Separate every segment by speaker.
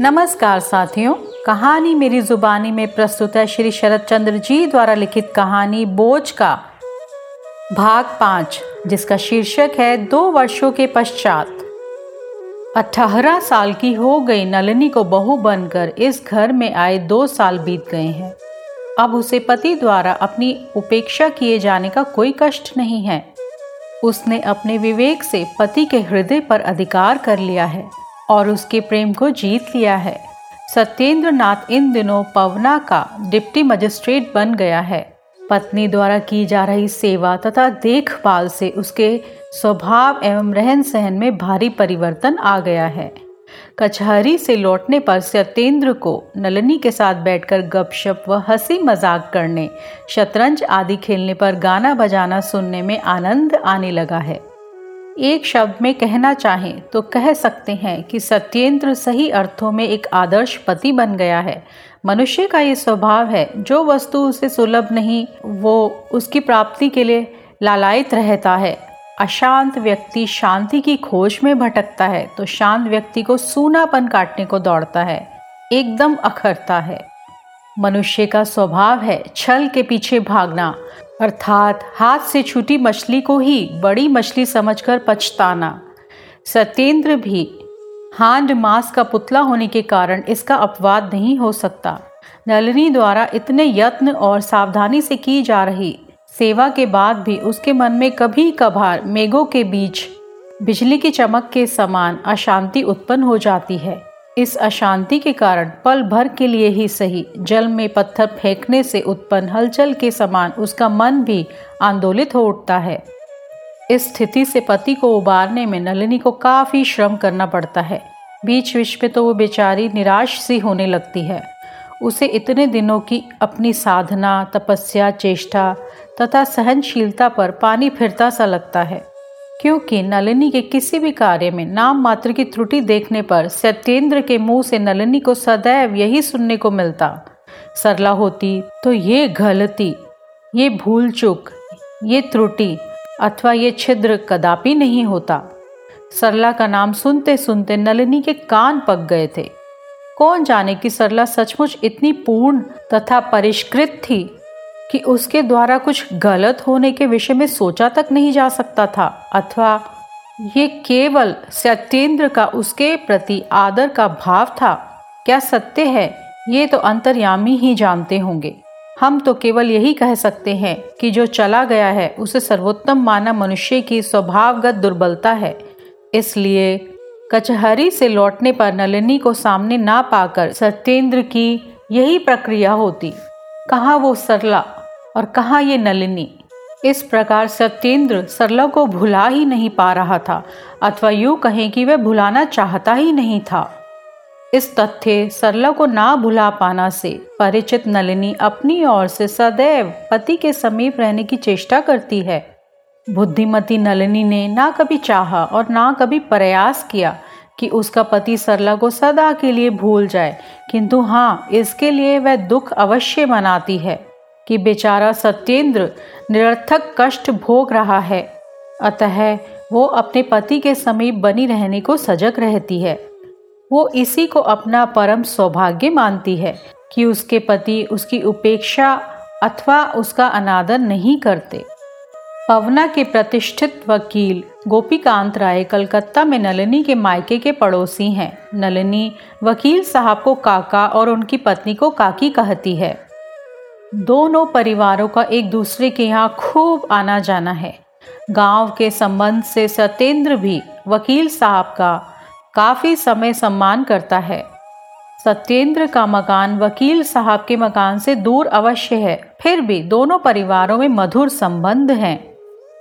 Speaker 1: नमस्कार साथियों, कहानी मेरी जुबानी में प्रस्तुत है श्री शरद चंद्र जी द्वारा लिखित कहानी बोझ का। भाग पाँच, जिसका शीर्षक है दो वर्षों के पश्चात। अठारह साल की हो गई नलिनी को बहू बनकर इस घर में आए दो साल बीत गए हैं। अब उसे पति द्वारा अपनी उपेक्षा किए जाने का कोई कष्ट नहीं है। उसने अपने विवेक से पति के हृदय पर अधिकार कर लिया है। और उसके प्रेम को जीत लिया है। सत्येंद्र नाथ इन दिनों पवना का डिप्टी मजिस्ट्रेट बन गया है। पत्नी द्वारा की जा रही सेवा तथा देखभाल से उसके स्वभाव एवं रहन सहन में भारी परिवर्तन आ गया है। कचहरी से लौटने पर सत्येंद्र को नलनी के साथ बैठकर गपशप व हँसी मज़ाक करने, शतरंज आदि खेलने पर गाना बजाना सुनने में आनंद आने लगा है। एक शब्द में कहना चाहें तो कह सकते हैं कि सत्येंद्र सही अर्थों में एक आदर्श पति बन गया है। मनुष्य का ये स्वभाव है, जो वस्तु उसे सुलभ नहीं, वो उसकी प्राप्ति के लिए लालायित रहता है। अशांत व्यक्ति शांति की खोज में भटकता है तो शांत व्यक्ति को सूनापन काटने को दौड़ता है, एकदम अखरता है। मनुष्य का स्वभाव है, छल के पीछे भागना। अर्थात हाथ से छूटी मछली को ही बड़ी मछली समझकर पछताना। सत्येंद्र भी हांड मास का पुतला होने के कारण इसका अपवाद नहीं हो सकता। नलिनी द्वारा इतने यत्न और सावधानी से की जा रही सेवा के बाद भी उसके मन में कभी कभार मेघों के बीच बिजली की चमक के समान अशांति उत्पन्न हो जाती है। इस अशांति के कारण पल भर के लिए ही सही। जल में पत्थर फेंकने से उत्पन्न हलचल के समान उसका मन भी आंदोलित हो उठता है। इस स्थिति से पति को उबारने में नलिनी को काफ़ी श्रम करना पड़ता है। बीच बीच में तो वो बेचारी निराश सी होने लगती है। उसे इतने दिनों की अपनी साधना, तपस्या, चेष्टा तथा सहनशीलता पर पानी फिरता सा लगता है। क्योंकि नलिनी के किसी भी कार्य में नाम मात्र की त्रुटि देखने पर सत्येंद्र के मुँह से नलिनी को सदैव यही सुनने को मिलता। सरला होती तो ये गलती, ये भूल चूक ये त्रुटि अथवा ये छिद्र कदापि नहीं होता। सरला का नाम सुनते सुनते नलिनी के कान पक गए थे। कौन जाने कि सरला सचमुच इतनी पूर्ण तथा परिष्कृत थी? कि उसके द्वारा कुछ गलत होने के विषय में सोचा तक नहीं जा सकता था, अथवा ये केवल सत्येंद्र का, उसके प्रति आदर का भाव था। क्या सत्य है? ये तो अंतर्यामी ही जानते होंगे। हम तो केवल यही कह सकते हैं कि जो चला गया है, उसे सर्वोत्तम माना मनुष्य की स्वभावगत दुर्बलता है। इसलिए कचहरी से लौटने पर नलिनी को सामने ना पाकर सत्येंद्र की यही प्रक्रिया होती। कहा वो सरला और कहाँ ये नलिनी? इस प्रकार सत्येंद्र सरला को भुला ही नहीं पा रहा था, अथवा यूँ कहें कि वह भुलाना चाहता ही नहीं था। इस तथ्य सरला को ना भुला पाना से परिचित नलिनी अपनी ओर से सदैव पति के समीप रहने की चेष्टा करती है। बुद्धिमती नलिनी ने ना कभी चाहा और ना कभी प्रयास किया कि उसका पति सरला को सदा के लिए भूल जाए। किंतु हाँ इसके लिए वह दुख अवश्य मनाती है कि बेचारा सत्येंद्र निरर्थक कष्ट भोग रहा है। अतः वो अपने पति के समीप बनी रहने को सजग रहती है। वो इसी को अपना परम सौभाग्य मानती है कि उसके पति उसकी उपेक्षा अथवा उसका अनादर नहीं करते। पवना के प्रतिष्ठित वकील गोपीकांत राय कलकत्ता में नलिनी के मायके के पड़ोसी हैं। नलिनी वकील साहब को काका और उनकी पत्नी को काकी कहती है। दोनों परिवारों का एक दूसरे के यहाँ खूब आना जाना है। गाँव के संबंध से सत्येंद्र भी वकील साहब का काफ़ी समय सम्मान करता है। सत्येंद्र का मकान वकील साहब के मकान से दूर अवश्य है। फिर भी दोनों परिवारों में मधुर संबंध हैं।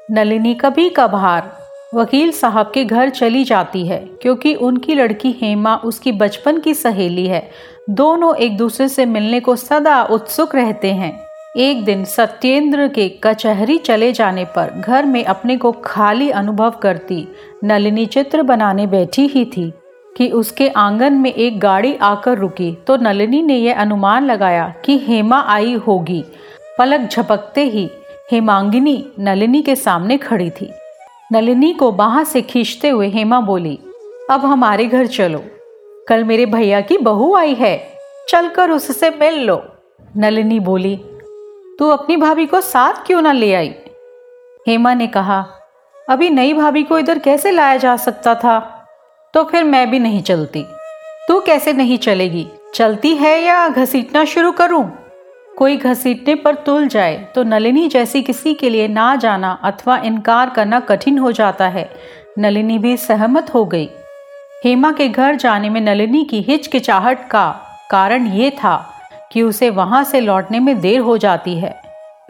Speaker 1: नलिनी कभी कभार वकील साहब के घर चली जाती है, क्योंकि उनकी लड़की हेमा उसकी बचपन की सहेली है। दोनों एक दूसरे से मिलने को सदा उत्सुक रहते हैं। एक दिन सत्येंद्र के कचहरी चले जाने पर घर में अपने को खाली अनुभव करती नलिनी चित्र बनाने बैठी ही थी कि उसके आँगन में एक गाड़ी आकर रुकी तो नलिनी ने यह अनुमान लगाया कि हेमा आई होगी। पलक झपकते ही हेमांगिनी नलिनी के सामने खड़ी थी। नलिनी को बाहर से खींचते हुए हेमा बोली, अब हमारे घर चलो। कल मेरे भैया की बहू आई है। चलकर उससे मिल लो। नलिनी बोली, तू अपनी भाभी को साथ क्यों ना ले आई? हेमा ने कहा, अभी नई भाभी को इधर कैसे लाया जा सकता था? तो फिर मैं भी नहीं चलती। तू कैसे नहीं चलेगी? चलती है या घसीटना शुरू करूँ? कोई घसीटने पर तुल जाए तो नलिनी जैसी किसी के लिए ना जाना अथवा इनकार करना कठिन हो जाता है। नलिनी भी सहमत हो गई। हेमा के घर जाने में नलिनी की हिचकिचाहट का कारण ये था कि उसे वहाँ से लौटने में देर हो जाती है।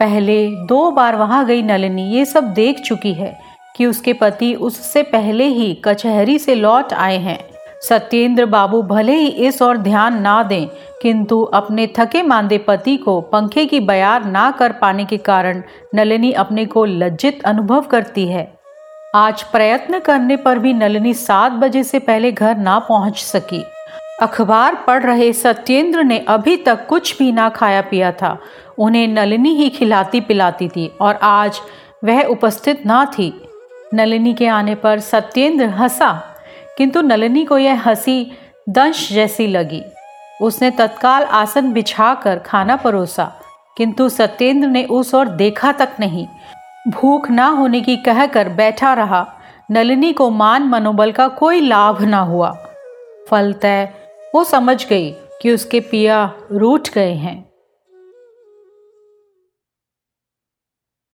Speaker 1: पहले दो बार वहाँ गई नलिनी, ये सब देख चुकी है कि उसके पति उससे पहले ही कचहरी से लौट आए हैं। सत्येंद्र बाबू भले ही इस और ध्यान ना दें, किंतु अपने थके मांदे पति को पंखे की बयार ना कर पाने के कारण नलिनी अपने को लज्जित अनुभव करती है। आज प्रयत्न करने पर भी नलिनी सात बजे से पहले घर ना पहुँच सकी। अखबार पढ़ रहे सत्येंद्र ने अभी तक कुछ भी ना खाया पिया था। उन्हें नलिनी ही खिलाती पिलाती थी और आज वह उपस्थित ना थी। नलिनी के आने पर सत्येंद्र हंसा। किंतु नलिनी को यह हँसी दंश जैसी लगी। उसने तत्काल आसन बिछाकर खाना परोसा, किंतु सत्येंद्र ने उस ओर देखा तक नहीं। भूख ना होने की कहकर बैठा रहा। नलिनी को मान मनोबल का कोई लाभ ना हुआ। फलतः वो समझ गई कि उसके पिया रूठ गए हैं।